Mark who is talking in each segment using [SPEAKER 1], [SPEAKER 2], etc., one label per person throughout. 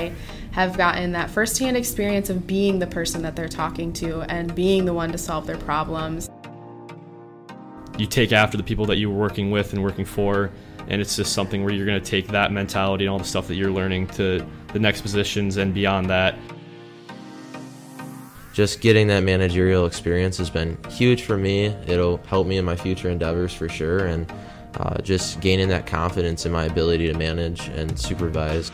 [SPEAKER 1] I have gotten that firsthand experience of being the person that they're talking to and being the one to solve their problems.
[SPEAKER 2] You take after the people that you were working with and working for, and it's just something where you're going to take that mentality and all the stuff that you're learning to the next positions and beyond that.
[SPEAKER 3] Just getting that managerial experience has been huge for me. It'll help me in my future endeavors for sure, and uh, just gaining that confidence in my ability to manage and supervise.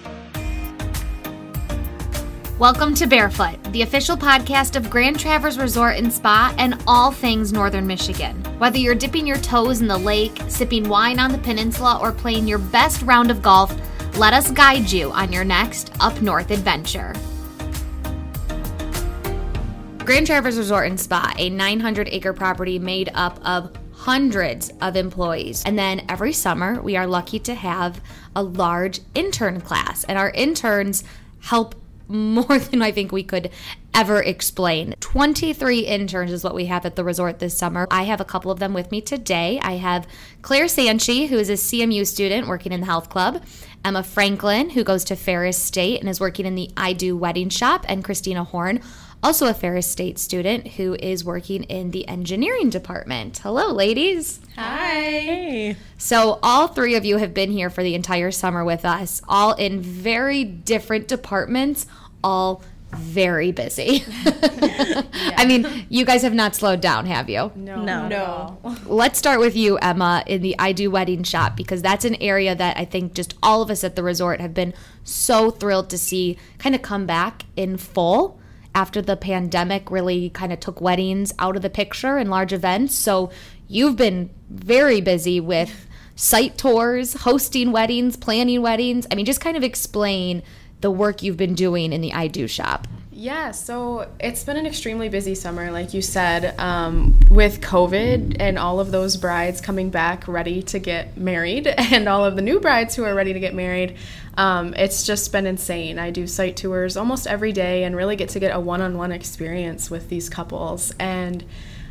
[SPEAKER 4] Welcome to Barefoot, the official podcast of Grand Traverse Resort and Spa and all things Northern Michigan. Whether you're dipping your toes in the lake, sipping wine on the peninsula, or playing your best round of golf, let us guide you on your next up north adventure. Grand Traverse Resort and Spa, a 900 acre property made up of hundreds of employees. And then every summer, we are lucky to have a large intern class, and our interns help more than I think we could ever explain. 23 interns is what we have at the resort this summer. I have a couple of them with me today. I have Claire Sanchi, who is a CMU student working in the health club, Emma Franklin, who goes to Ferris State and is working in the I Do Wedding Shop, and Christina Horn, also a Ferris State student who is working in the engineering department. Hello, ladies.
[SPEAKER 1] Hi.
[SPEAKER 4] So, all three of you have been here for the entire summer with us, all in very different departments, all very busy. I mean, you guys have not slowed down, have you?
[SPEAKER 1] No.
[SPEAKER 5] No.
[SPEAKER 1] No.
[SPEAKER 4] Let's start with you, Emma, in the I Do Wedding Shop, because that's an area that I think just all of us at the resort have been so thrilled to see kind of come back in full after the pandemic really kind of took weddings out of the picture and large events. So you've been very busy with site tours, hosting weddings, planning weddings. I mean, just kind of explain the work you've been doing in the I Do shop.
[SPEAKER 1] Yeah, so it's been an extremely busy summer, like you said, um, with COVID and all of those brides coming back ready to get married, and all of the new brides who are ready to get married. Um, it's just been insane. I do site tours almost every day and really get to get a one on one experience with these couples. And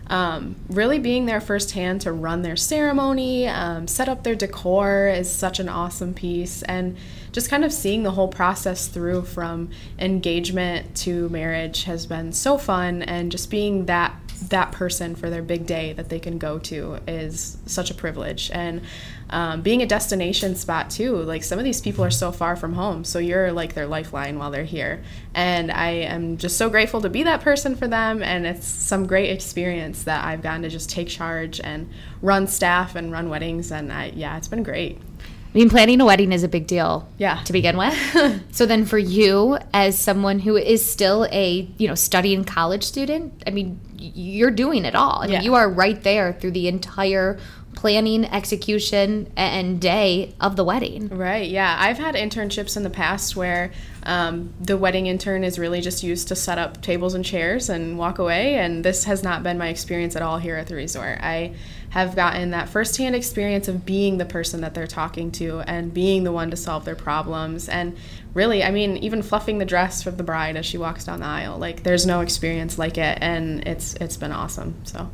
[SPEAKER 1] um, really being there firsthand to run their ceremony, um, set up their decor is such an awesome piece. And just kind of seeing the whole process through from engagement to marriage has been so fun. And just being that that person for their big day that they can go to is such a privilege. And um, being a destination spot too like some of these people are so far from home so you're like their lifeline while they're here. And i am just so grateful to be that person for them and it's some great experience that i've gotten to just take charge and run staff and run weddings and i yeah it's been great
[SPEAKER 4] I mean, planning a wedding is a big deal.
[SPEAKER 1] Yeah.
[SPEAKER 4] To begin with. so then for you as someone who is still a, you know, studying college student, I mean, you're doing it all. I mean,
[SPEAKER 1] Yeah.
[SPEAKER 4] you are right there through the entire planning, execution, and day of the wedding.
[SPEAKER 1] Right, yeah. I've had internships in the past where um, the wedding intern is really just used to set up tables and chairs and walk away, and this has not been my experience at all here at the resort. I have gotten that firsthand experience of being the person that they're talking to and being the one to solve their problems. And really, I mean, even fluffing the dress for the bride as she walks down the aisle, like there's no experience like it, and it's it's been awesome. So.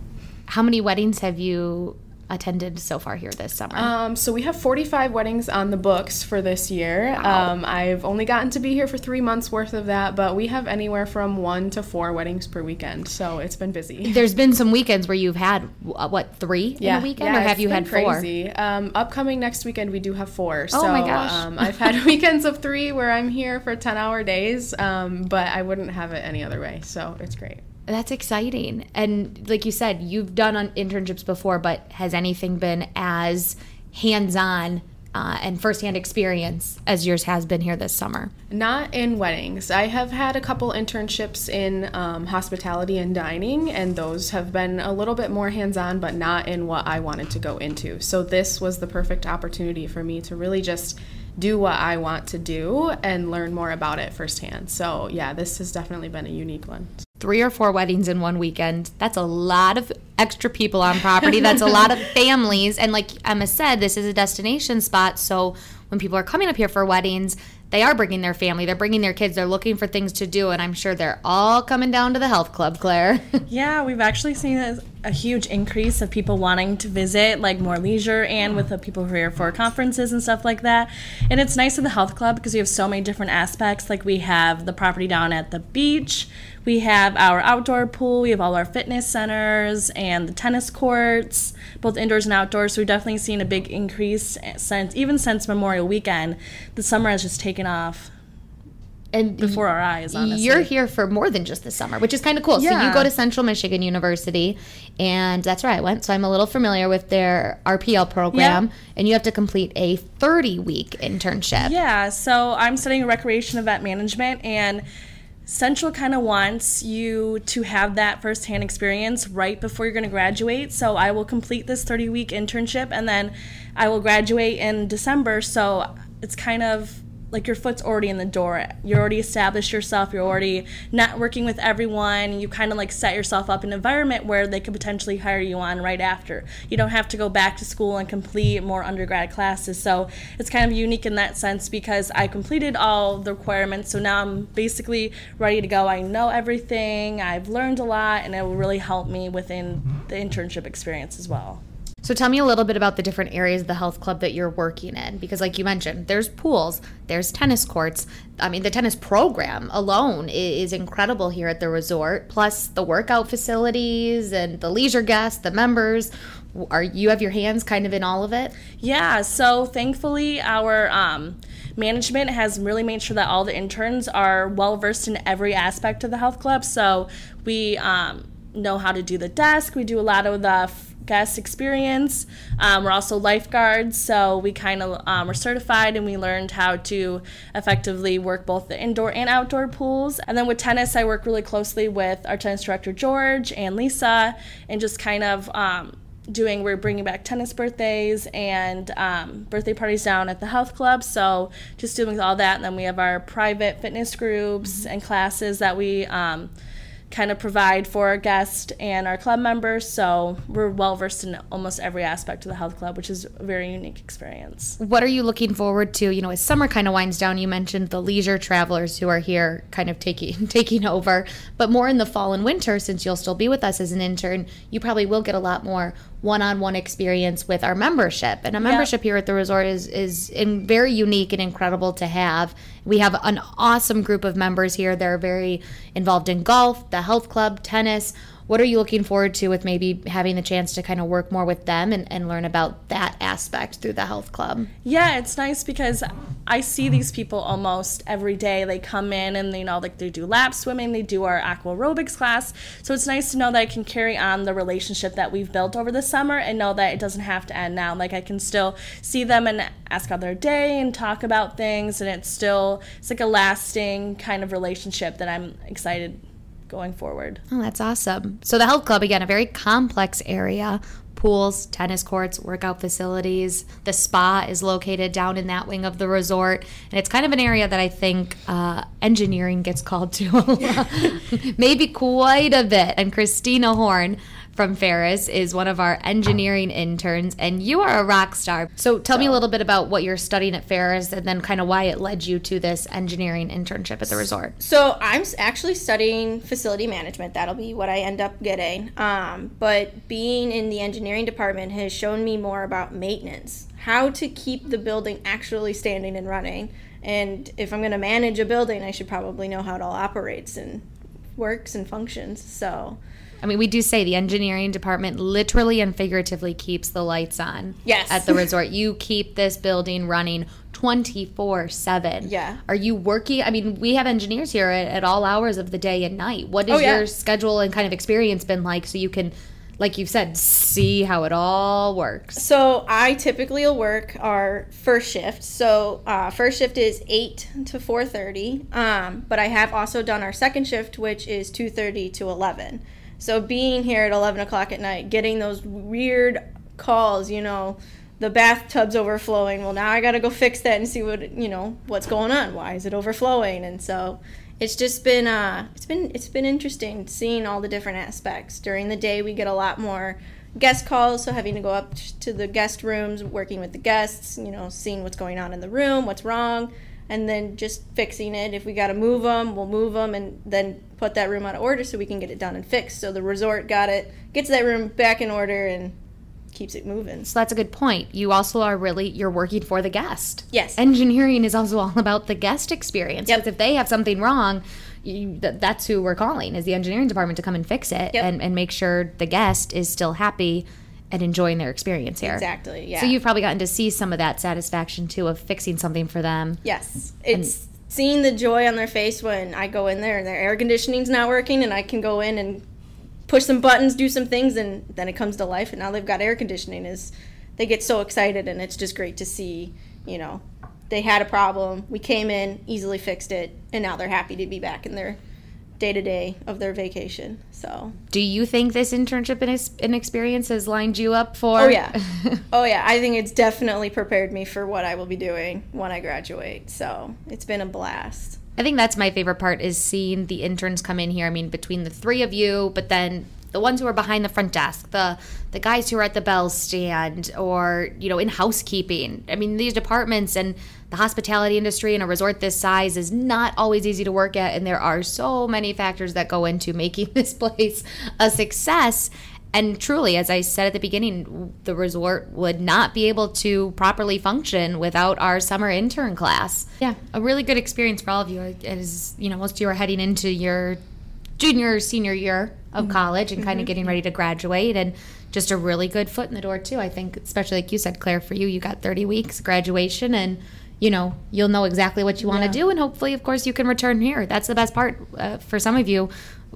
[SPEAKER 4] How many weddings have you attended so far here this summer?
[SPEAKER 1] Um, so we have 45 weddings on the books for this year. Um, I've only gotten to be here for three months worth of that, but we have anywhere from one to four weddings per weekend, so it's been busy.
[SPEAKER 4] There's been some weekends where you've had uh, what three in a weekend, or have you had four?
[SPEAKER 1] crazy. Um, upcoming next weekend, we do have four.
[SPEAKER 4] Oh
[SPEAKER 1] so,
[SPEAKER 4] my gosh.
[SPEAKER 1] Um, I've had weekends of three where I'm here for 10 hour days, um, but I wouldn't have it any other way, so it's great.
[SPEAKER 4] That's exciting. And like you said, you've done on internships before, but has anything been as hands on uh, and firsthand experience as yours has been here this summer?
[SPEAKER 1] Not in weddings. I have had a couple internships in um, hospitality and dining, and those have been a little bit more hands on, but not in what I wanted to go into. So, this was the perfect opportunity for me to really just do what I want to do and learn more about it firsthand. So, yeah, this has definitely been a unique one.
[SPEAKER 4] Three or four weddings in one weekend. That's a lot of extra people on property. That's a lot of families. And like Emma said, this is a destination spot. So when people are coming up here for weddings, they are bringing their family, they're bringing their kids, they're looking for things to do. And I'm sure they're all coming down to the health club, Claire.
[SPEAKER 5] Yeah, we've actually seen a huge increase of people wanting to visit, like more leisure, and with the people who are here for conferences and stuff like that. And it's nice at the health club because we have so many different aspects. Like we have the property down at the beach, we have our outdoor pool, we have all our fitness centers and the tennis courts, both indoors and outdoors. So we've definitely seen a big increase since even since Memorial Weekend. The summer has just taken off
[SPEAKER 4] and
[SPEAKER 5] before our eyes. Honestly,
[SPEAKER 4] you're here for more than just the summer, which is kind of cool. yeah. So you go to Central Michigan University, and that's where I went. So I'm a little familiar with their RPL program,
[SPEAKER 5] Yep.
[SPEAKER 4] and you have to complete a 30 week internship.
[SPEAKER 5] Yeah, so I'm studying recreation event management, and Central kind of wants you to have that firsthand experience right before you're going to graduate. So I will complete this 30 week internship, and then I will graduate in December. So it's kind of like your foot's already in the door. You're already established yourself. You're already networking with everyone. You kind of like set yourself up an environment where they could potentially hire you on right after. You don't have to go back to school and complete more undergrad classes. So it's kind of unique in that sense because I completed all the requirements. So now I'm basically ready to go. I know everything. I've learned a lot, and it will really help me within the internship experience as well.
[SPEAKER 4] So tell me a little bit about the different areas of the health club that you're working in because like you mentioned, there's pools, there's tennis courts. I mean, the tennis program alone is incredible here at the resort, plus the workout facilities and the leisure guests, the members. Are you have your hands kind of in all of it?
[SPEAKER 5] Yeah, so thankfully, our um, management has really made sure that all the interns are well versed in every aspect of the health club. So we um, know how to do the desk, we do a lot of the guest experience. Um, we're also lifeguards, so we kind of um, we're certified and we learned how to effectively work both the indoor and outdoor pools. And then with tennis, I work really closely with our tennis director George and Lisa, and just kind of. Um, doing we're bringing back tennis birthdays and um, birthday parties down at the health club so just doing all that and then we have our private fitness groups and classes that we um, kind of provide for our guests and our club members so we're well versed in almost every aspect of the health club which is a very unique experience
[SPEAKER 4] What are you looking forward to? You know, as summer kind of winds down, you mentioned the leisure travelers who are here kind of taking taking over, but more in the fall and winter since you'll still be with us as an intern, you probably will get a lot more one-on-one experience with our membership. And a membership here at the resort is is in, very unique and incredible to have. We have an awesome group of members here. They're very involved in golf, the health club, tennis. What are you looking forward to with maybe having the chance to kind of work more with them and, and learn about that aspect through the health club?
[SPEAKER 5] Yeah, it's nice because I see these people almost every day. They come in and you know, like they do lap swimming, they do our aqua aerobics class. So it's nice to know that I can carry on the relationship that we've built over the summer and know that it doesn't have to end now. Like I can still see them and ask how their day and talk about things, and it's still it's like a lasting kind of relationship that I'm excited going forward.
[SPEAKER 4] Oh, that's awesome. So the health club again, a very complex area. Pools, tennis courts, workout facilities. The spa is located down in that wing of the resort, and it's kind of an area that I think uh, engineering gets called to a lot, maybe quite a bit. And Christina Horn from Ferris is one of our engineering interns, and you are a rock star. So tell me a little bit about what you're studying at Ferris, and then kind of why it led you to this engineering internship at the resort.
[SPEAKER 6] So I'm actually studying facility management. That'll be what I end up getting. Um, but being in the engineering department has shown me more about maintenance, how to keep the building actually standing and running. And if I'm going to manage a building, I should probably know how it all operates and works and functions. So
[SPEAKER 4] I mean, we do say the engineering department literally and figuratively keeps the lights on.
[SPEAKER 6] Yes.
[SPEAKER 4] At the resort, you keep this building running twenty four seven.
[SPEAKER 6] Yeah.
[SPEAKER 4] Are you working? I mean, we have engineers here at, at all hours of the day and night. What has
[SPEAKER 6] Oh, yeah.
[SPEAKER 4] your schedule and kind of experience been like, so you can, like you've said, see how it all works?
[SPEAKER 6] So I typically will work our first shift. So uh, first shift is eight to four thirty. Um, but I have also done our second shift, which is two thirty to eleven. So being here at eleven o'clock at night, getting those weird calls, you know, the bathtub's overflowing. Well, now I got to go fix that and see what you know what's going on. Why is it overflowing? And so it's just been uh, it's been it's been interesting seeing all the different aspects. During the day, we get a lot more guest calls, so having to go up to the guest rooms, working with the guests, you know, seeing what's going on in the room, what's wrong. And then just fixing it. If we got to move them, we'll move them and then put that room out of order so we can get it done and fixed. So the resort got it, gets that room back in order and keeps it moving.
[SPEAKER 4] So that's a good point. You also are really you're working for the guest.
[SPEAKER 6] Yes.
[SPEAKER 4] Engineering is also all about the guest experience.
[SPEAKER 6] Yep.
[SPEAKER 4] Because if they have something wrong, you, th- that's who we're calling is the engineering department to come and fix it
[SPEAKER 6] Yep.
[SPEAKER 4] and, and make sure the guest is still happy and enjoying their experience here.
[SPEAKER 6] Exactly. Yeah.
[SPEAKER 4] So you've probably gotten to see some of that satisfaction too of fixing something for them.
[SPEAKER 6] Yes. It's seeing the joy on their face when I go in there and their air conditioning's not working and I can go in and push some buttons, do some things and then it comes to life and now they've got air conditioning is they get so excited and it's just great to see, you know, they had a problem, we came in, easily fixed it, and now they're happy to be back in their day to day of their vacation. So
[SPEAKER 4] Do you think this internship and, ex- and experience has lined you up for?
[SPEAKER 6] Oh yeah. oh yeah, I think it's definitely prepared me for what I will be doing when I graduate. So it's been a blast.
[SPEAKER 4] I think that's my favorite part is seeing the interns come in here. I mean, between the three of you, but then the ones who are behind the front desk, the the guys who are at the bell stand, or you know, in housekeeping. I mean, these departments and the hospitality industry in a resort this size is not always easy to work at, and there are so many factors that go into making this place a success. And truly, as I said at the beginning, the resort would not be able to properly function without our summer intern class. Yeah, a really good experience for all of you. As you know, most of you are heading into your junior or senior year of mm-hmm. college and kind of mm-hmm. getting ready to graduate, and just a really good foot in the door too. I think, especially like you said, Claire, for you, you got 30 weeks graduation and. You know, you'll know exactly what you want to do, and hopefully, of course, you can return here. That's the best part uh, for some of you.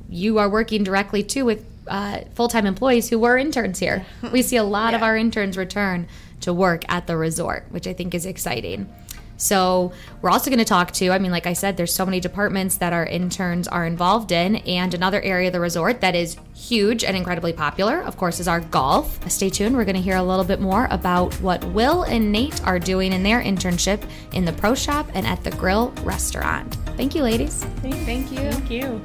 [SPEAKER 4] You are working directly too with uh, full time employees who were interns here. We see a lot of our interns return to work at the resort, which I think is exciting. So, we're also going to talk to, I mean, like I said, there's so many departments that our interns are involved in. And another area of the resort that is huge and incredibly popular, of course, is our golf. Stay tuned. We're going to hear a little bit more about what Will and Nate are doing in their internship in the pro shop and at the grill restaurant. Thank you, ladies.
[SPEAKER 1] Thank you.
[SPEAKER 5] Thank you.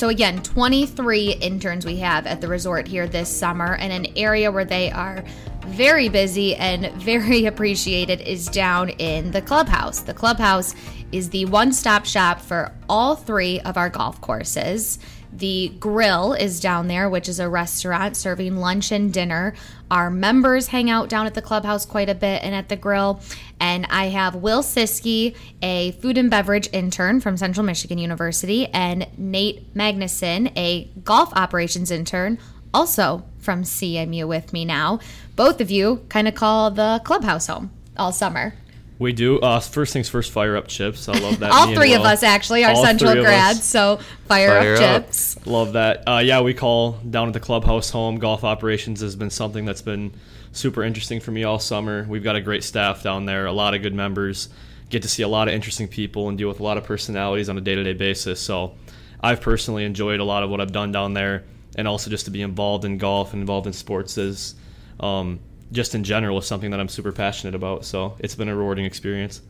[SPEAKER 4] So again, 23 interns we have at the resort here this summer, and an area where they are very busy and very appreciated is down in the clubhouse. The clubhouse is the one-stop shop for all three of our golf courses. The grill is down there, which is a restaurant serving lunch and dinner. Our members hang out down at the clubhouse quite a bit and at the grill. And I have Will Siski, a food and beverage intern from Central Michigan University, and Nate Magnuson, a golf operations intern, also from CMU with me now. Both of you kind of call the clubhouse home all summer.
[SPEAKER 2] We do. Uh, first things first, fire up chips. I love that.
[SPEAKER 4] All
[SPEAKER 2] Me
[SPEAKER 4] three of us actually are
[SPEAKER 2] All
[SPEAKER 4] Central
[SPEAKER 2] three of us.
[SPEAKER 4] grads, so fire,
[SPEAKER 3] Fire
[SPEAKER 4] up
[SPEAKER 3] up.
[SPEAKER 4] chips.
[SPEAKER 2] Love that. Uh, yeah, we call down at the clubhouse home. Golf operations has been something that's been super interesting for me all summer. We've got a great staff down there, a lot of good members. Get to see a lot of interesting people and deal with a lot of personalities on a day to day basis. So I've personally enjoyed a lot of what I've done down there, and also just to be involved in golf and involved in sports is um, just in general is something that I'm super passionate about. So it's been a rewarding experience.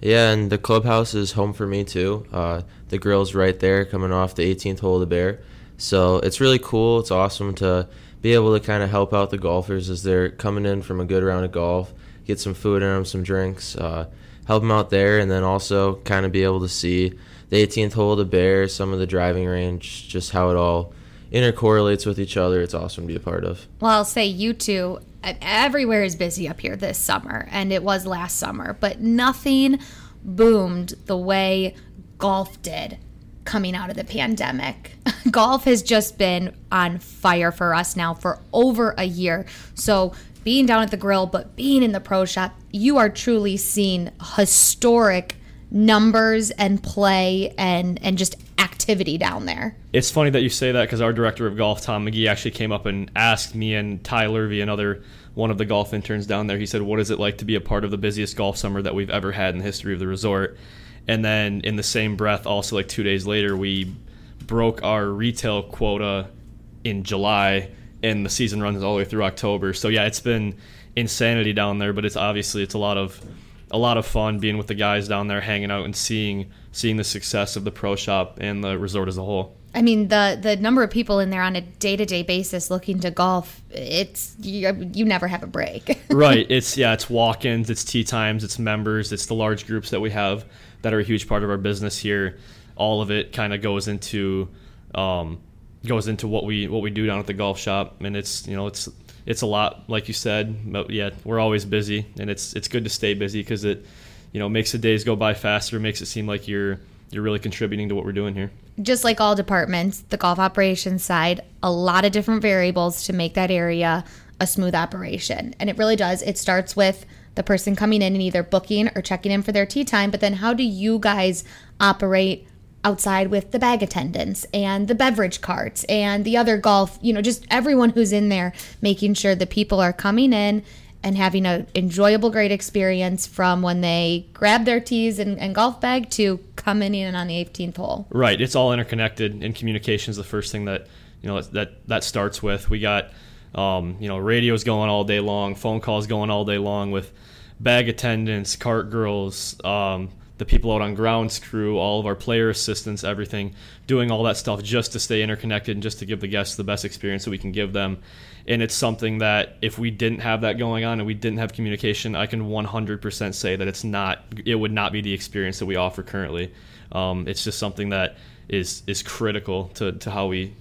[SPEAKER 3] Yeah, and the clubhouse is home for me too. Uh, the grill's right there, coming off the 18th hole of the Bear. So it's really cool. It's awesome to be able to kind of help out the golfers as they're coming in from a good round of golf, get some food in them, some drinks, uh, help them out there, and then also kind of be able to see the 18th hole of the Bear, some of the driving range, just how it all intercorrelates with each other. It's awesome to be a part of.
[SPEAKER 4] Well, I'll say you two, everywhere is busy up here this summer, and it was last summer, but nothing boomed the way golf did coming out of the pandemic. golf has just been on fire for us now for over a year. So, being down at the grill, but being in the pro shop, you are truly seeing historic numbers and play and and just activity down there.
[SPEAKER 2] It's funny that you say that because our director of golf, Tom McGee, actually came up and asked me and Ty Lurvy, another one of the golf interns down there. He said, "What is it like to be a part of the busiest golf summer that we've ever had in the history of the resort?" And then in the same breath, also like two days later, we broke our retail quota in July, and the season runs all the way through October. So yeah, it's been insanity down there, but it's obviously it's a lot of a lot of fun being with the guys down there, hanging out and seeing seeing the success of the pro shop and the resort as a whole.
[SPEAKER 4] I mean the the number of people in there on a day to day basis looking to golf, it's you, you never have a break.
[SPEAKER 2] right. It's yeah. It's walk-ins. It's tee times. It's members. It's the large groups that we have that are a huge part of our business here. All of it kind of goes into um, goes into what we what we do down at the golf shop, and it's you know it's it's a lot, like you said. But yeah, we're always busy, and it's it's good to stay busy because it you know makes the days go by faster, makes it seem like you're you're really contributing to what we're doing here.
[SPEAKER 4] Just like all departments, the golf operations side, a lot of different variables to make that area a smooth operation. And it really does. It starts with the person coming in and either booking or checking in for their tee time, but then how do you guys operate outside with the bag attendants and the beverage carts and the other golf, you know, just everyone who's in there making sure the people are coming in and having an enjoyable, great experience from when they grab their tees and, and, golf bag to coming in on the 18th hole.
[SPEAKER 2] Right. It's all interconnected, and communication is the first thing that you know that that starts with. We got um, you know radios going all day long, phone calls going all day long with bag attendants, cart girls. Um, the people out on grounds crew, all of our player assistants, everything, doing all that stuff just to stay interconnected and just to give the guests the best experience that we can give them and it's something that if we didn't have that going on and we didn't have communication, I can 100% say that it's not, it would not be the experience that we offer currently. Um, it's just something that is is critical to, to how we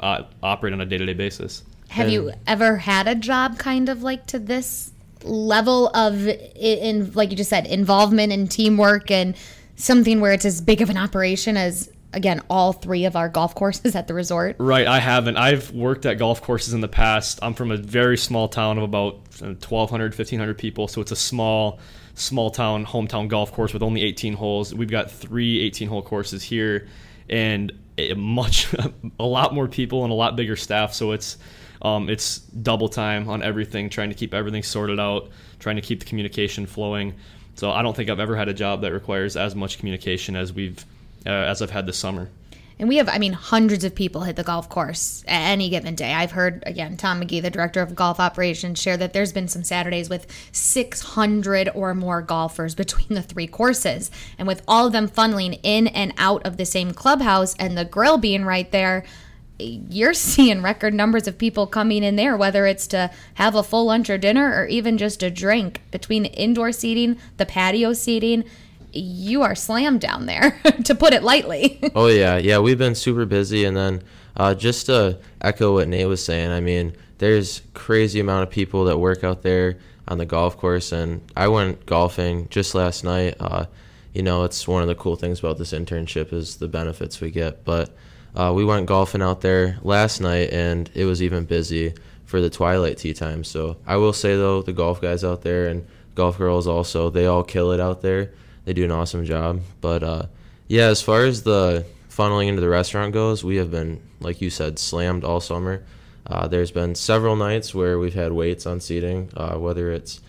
[SPEAKER 2] uh, operate on a day to day basis.
[SPEAKER 4] Have and, you ever had a job kind of like to this level of in like you just said involvement and teamwork and something where it's as big of an operation as again all three of our golf courses at the resort?
[SPEAKER 2] Right, I haven't. I've worked at golf courses in the past. I'm from a very small town of about uh, 1,200, 1,500 people, so it's a small, small town, hometown golf course with only 18 holes. We've got three 18 hole courses here, and a much, a lot more people and a lot bigger staff. So it's, um, it's double time on everything, trying to keep everything sorted out, trying to keep the communication flowing. So I don't think I've ever had a job that requires as much communication as we've uh, as I've had this summer.
[SPEAKER 4] And we have, I mean, hundreds of people hit the golf course at any given day. I've heard, again, Tom McGee, the director of golf operations, share that there's been some Saturdays with 600 or more golfers between the three courses. And with all of them funneling in and out of the same clubhouse and the grill being right there, you're seeing record numbers of people coming in there, whether it's to have a full lunch or dinner or even just a drink between indoor seating, the patio seating you are slammed down there, to put it lightly.
[SPEAKER 3] oh yeah, yeah, we've been super busy, and then uh, just to echo what Nate was saying, I mean, there's crazy amount of people that work out there on the golf course, and I went golfing just last night. Uh, you know, it's one of the cool things about this internship is the benefits we get. But uh, we went golfing out there last night, and it was even busy for the twilight tee time. So I will say though, the golf guys out there and golf girls also, they all kill it out there they do an awesome job. But uh, yeah, as far as the funneling into the restaurant goes, we have been, like you said, slammed all summer. Uh, there's been several nights where we've had waits on seating, uh, whether it's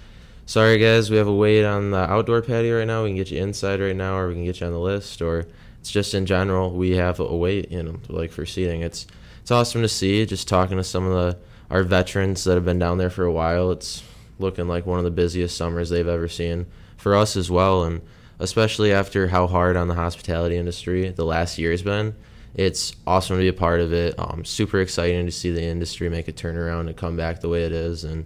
[SPEAKER 3] sorry guys, we have a wait on the outdoor patio right now. We can get you inside right now, or we can get you on the list, or it's just in general we have a wait, you know, like for seating. It's it's awesome to see. Just talking to some of the our veterans that have been down there for a while. It's looking like one of the busiest summers they've ever seen for us as well, and especially after how hard on the hospitality industry the last year has been. It's awesome to be a part of it. Um, super exciting to see the industry make a turnaround and come back the way it is. And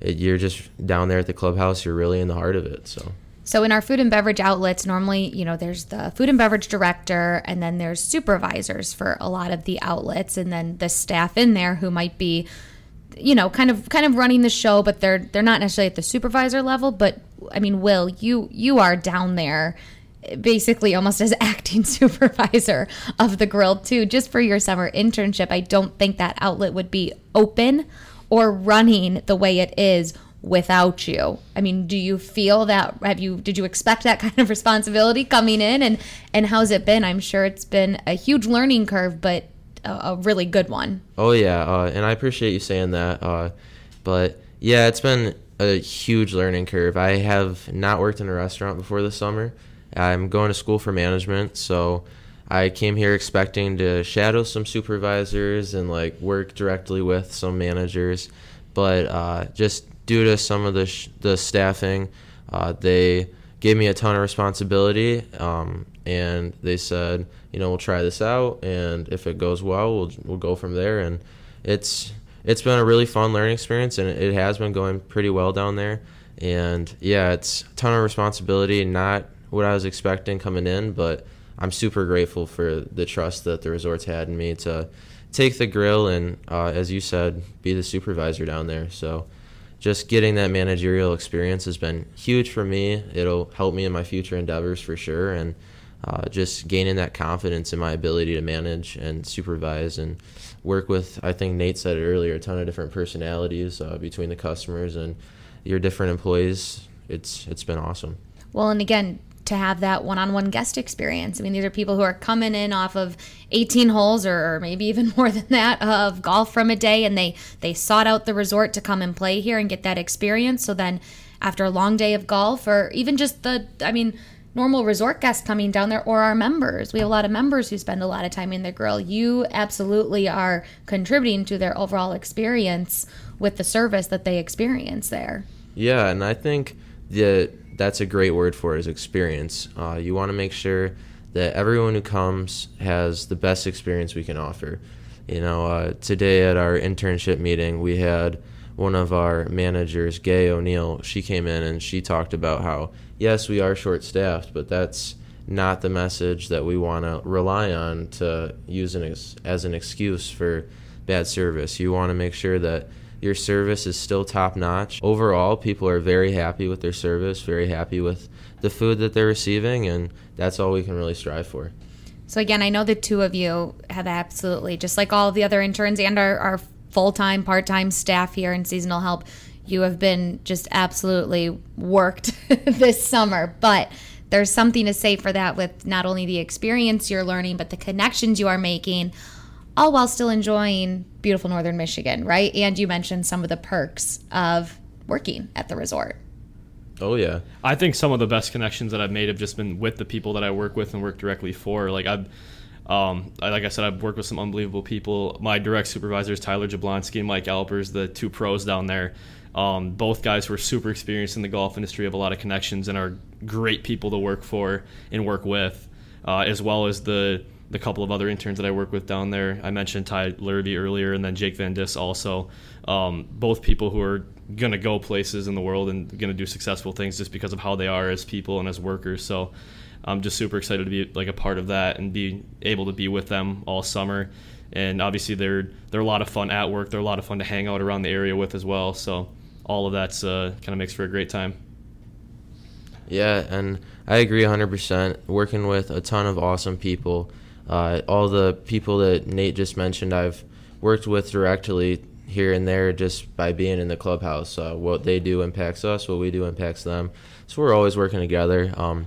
[SPEAKER 3] it, you're just down there at the clubhouse. You're really in the heart of it. So.
[SPEAKER 4] So in our food and beverage outlets, normally, you know, there's the food and beverage director, and then there's supervisors for a lot of the outlets, and then the staff in there who might be you know, kind of kind of running the show, but they're they're not necessarily at the supervisor level. But I mean, Will, you you are down there basically almost as acting supervisor of the grill too just for your summer internship i don't think that outlet would be open or running the way it is without you i mean do you feel that have you did you expect that kind of responsibility coming in and and how's it been i'm sure it's been a huge learning curve but a, a really good one.
[SPEAKER 3] Oh yeah, uh, and I appreciate you saying that. Uh, but yeah, it's been a huge learning curve. I have not worked in a restaurant before this summer. I'm going to school for management, so I came here expecting to shadow some supervisors and like work directly with some managers, but uh, just due to some of the sh- the staffing, uh, they gave me a ton of responsibility, um, and they said, you know, we'll try this out, and if it goes well, we'll we'll go from there. And it's it's been a really fun learning experience, and it has been going pretty well down there. And yeah, it's a ton of responsibility, not what I was expecting coming in, but I'm super grateful for the trust that the resorts had in me to take the grill and, uh, as you said, be the supervisor down there. So just getting that managerial experience has been huge for me. It'll help me in my future endeavors for sure, and uh, just gaining that confidence in my ability to manage and supervise and work with. I think Nate said it earlier, a ton of different personalities uh, between the customers and your different employees. It's it's been awesome.
[SPEAKER 4] Well, and again, to have that one-on-one guest experience. I mean, these are people who are coming in off of 18 holes or maybe even more than that of golf from a day and they they sought out the resort to come and play here and get that experience. So then after a long day of golf or even just the I mean, normal resort guests coming down there or our members. We have a lot of members who spend a lot of time in the grill. You absolutely are contributing to their overall experience with the service that they experience there.
[SPEAKER 3] Yeah, and I think that that's a great word for it is experience. Uh, you want to make sure that everyone who comes has the best experience we can offer. You know, uh, today at our internship meeting, we had one of our managers, Gay O'Neill. She came in and she talked about how, yes, we are short staffed, but that's not the message that we want to rely on to use an ex- as an excuse for bad service. You want to make sure that your service is still top notch. Overall, people are very happy with their service, very happy with the food that they're receiving, and that's all we can really strive for.
[SPEAKER 4] So, again, I know the two of you have absolutely, just like all the other interns and our, our full time, part time staff here in seasonal help, you have been just absolutely worked this summer. But there's something to say for that with not only the experience you're learning, but the connections you are making all while still enjoying beautiful northern Michigan, right? And you mentioned some of the perks of working at the resort.
[SPEAKER 3] Oh yeah.
[SPEAKER 2] I think some of the best connections that I've made have just been with the people that I work with and work directly for. Like I've um, like I said, I've worked with some unbelievable people. My direct supervisors, Tyler Jablonski and Mike Alpers, the two pros down there. Um, both guys were super experienced in the golf industry, have a lot of connections, and are great people to work for and work with, uh, as well as the the couple of other interns that I work with down there. I mentioned Ty Lurvy earlier, and then Jake Van Dis also. Um, both people who are going to go places in the world and going to do successful things just because of how they are as people and as workers. So I'm just super excited to be like a part of that and be able to be with them all summer. And obviously they're they're a lot of fun at work. They're a lot of fun to hang out around the area with as well. So all of that's uh, kind of makes for a great time.
[SPEAKER 3] Yeah, and I agree 100%. Working with a ton of awesome people uh, all the people that Nate just mentioned, I've worked with directly here and there just by being in the clubhouse. Uh, what they do impacts us, what we do impacts them. So we're always working together. Um,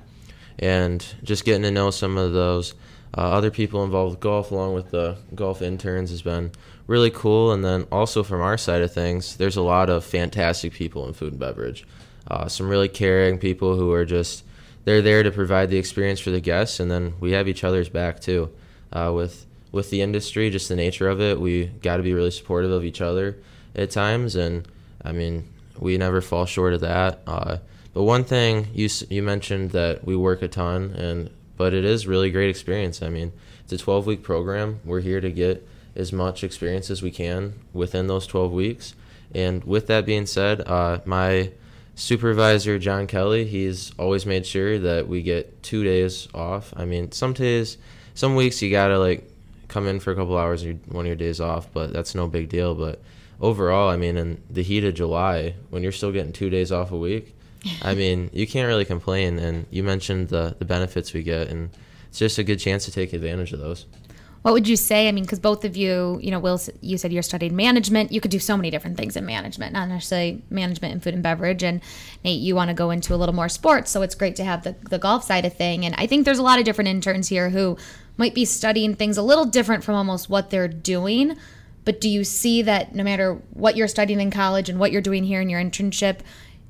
[SPEAKER 3] and just getting to know some of those uh, other people involved with golf, along with the golf interns, has been really cool. And then also from our side of things, there's a lot of fantastic people in food and beverage. Uh, some really caring people who are just they're there to provide the experience for the guests, and then we have each other's back too. Uh, with with the industry, just the nature of it, we got to be really supportive of each other at times, and I mean, we never fall short of that. Uh, but one thing you you mentioned that we work a ton, and but it is really great experience. I mean, it's a 12 week program. We're here to get as much experience as we can within those 12 weeks. And with that being said, uh, my supervisor John Kelly, he's always made sure that we get two days off. I mean, some days, some weeks you gotta like come in for a couple hours one of your days off, but that's no big deal. But overall, I mean, in the heat of July, when you're still getting two days off a week, I mean, you can't really complain. And you mentioned the the benefits we get, and it's just a good chance to take advantage of those.
[SPEAKER 4] What would you say? I mean, because both of you, you know, Will, you said you're studying management. You could do so many different things in management, not necessarily management in food and beverage. And Nate, you want to go into a little more sports, so it's great to have the, the golf side of thing. And I think there's a lot of different interns here who might be studying things a little different from almost what they're doing. But do you see that no matter what you're studying in college and what you're doing here in your internship,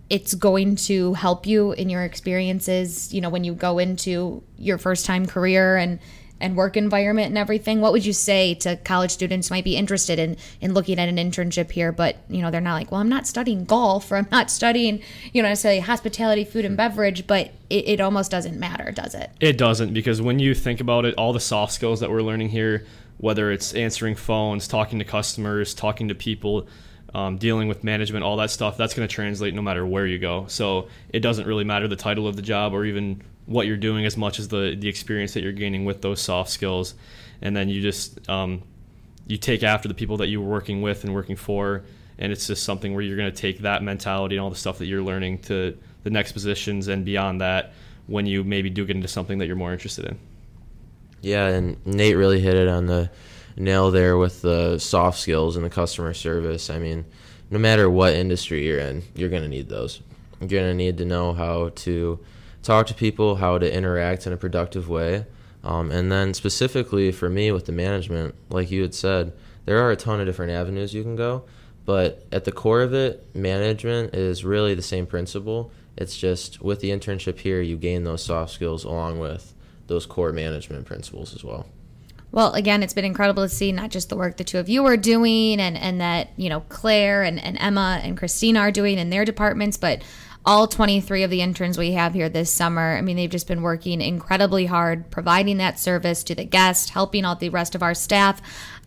[SPEAKER 4] it's going to help you in your experiences, you know, when you go into your first time career and and work environment and everything. What would you say to college students who might be interested in in looking at an internship here, but you know they're not like, well, I'm not studying golf or I'm not studying, you know, necessarily hospitality, food and hmm. beverage, but it, it almost doesn't matter, does it?
[SPEAKER 2] It doesn't because when you think about it, all the soft skills that we're learning here, whether it's answering phones, talking to customers, talking to people, um, dealing with management, all that stuff, that's going to translate no matter where you go. So it doesn't really matter the title of the job or even what you're doing as much as the the experience that you're gaining with those soft skills, and then you just um, you take after the people that you were working with and working for, and it's just something where you're going to take that mentality and all the stuff that you're learning to the next positions and beyond that when you maybe do get into something that you're more interested in.
[SPEAKER 3] Yeah, and Nate really hit it on the nail there with the soft skills and the customer service. I mean, no matter what industry you're in, you're going to need those. You're going to need to know how to talk to people, how to interact in a productive way. Um, and then specifically for me with the management, like you had said, there are a ton of different avenues you can go. But at the core of it, management is really the same principle. It's just with the internship here, you gain those soft skills along with those core management principles as well.
[SPEAKER 4] Well, again, it's been incredible to see not just the work the two of you are doing and, and that, you know, Claire and, and Emma and Christina are doing in their departments, but all 23 of the interns we have here this summer. I mean, they've just been working incredibly hard, providing that service to the guest, helping out the rest of our staff.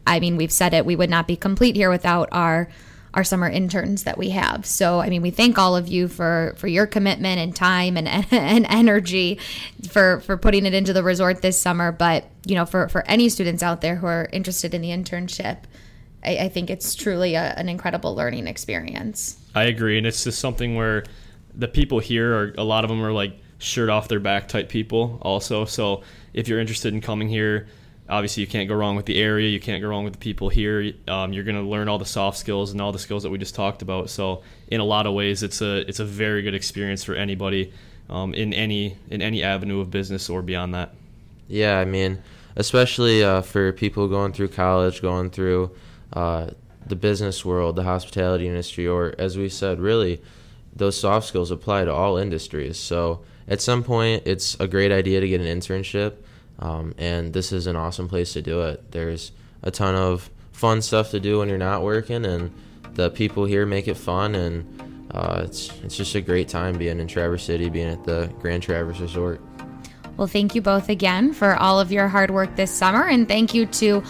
[SPEAKER 4] I mean, we've said it, we would not be complete here without our our summer interns that we have. So, I mean, we thank all of you for for your commitment and time and and energy for for putting it into the resort this summer. But you know, for for any students out there who are interested in the internship, I, I think it's truly a, an incredible learning experience.
[SPEAKER 2] I agree, and it's just something where the people here are a lot of them are like shirt off their back type people also. So if you're interested in coming here obviously you can't go wrong with the area you can't go wrong with the people here. Um, you're going to learn all the soft skills and all the skills that we just talked about. So in a lot of ways it's a it's a very good experience for anybody um, in any in any avenue of business or beyond that.
[SPEAKER 3] Yeah i mean especially uh, for people going through college going through uh, the business world the hospitality industry or as we said really those soft skills apply to all industries. So at some point it's a great idea to get an internship um, and this is an awesome place to do it. There's a ton of fun stuff to do when you're not working, and the people here make it fun, and uh, it's it's just a great time being in Traverse City, being at the Grand Traverse Resort.
[SPEAKER 4] Well, thank you both again for all of your hard work this summer, and thank you to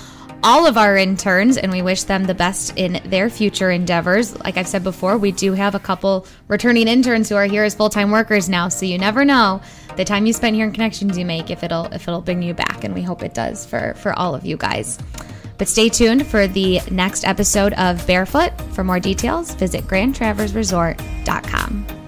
[SPEAKER 4] all of our interns, and we wish them the best in their future endeavors. Like I've said before, we do have a couple returning interns who are here as full time workers now, so you never know the time you spend here and connections you make if it'll if it'll bring you back, and we hope it does for for all of you guys. But stay tuned for the next episode of Barefoot. For more details, visit GrandTraverseResort.com.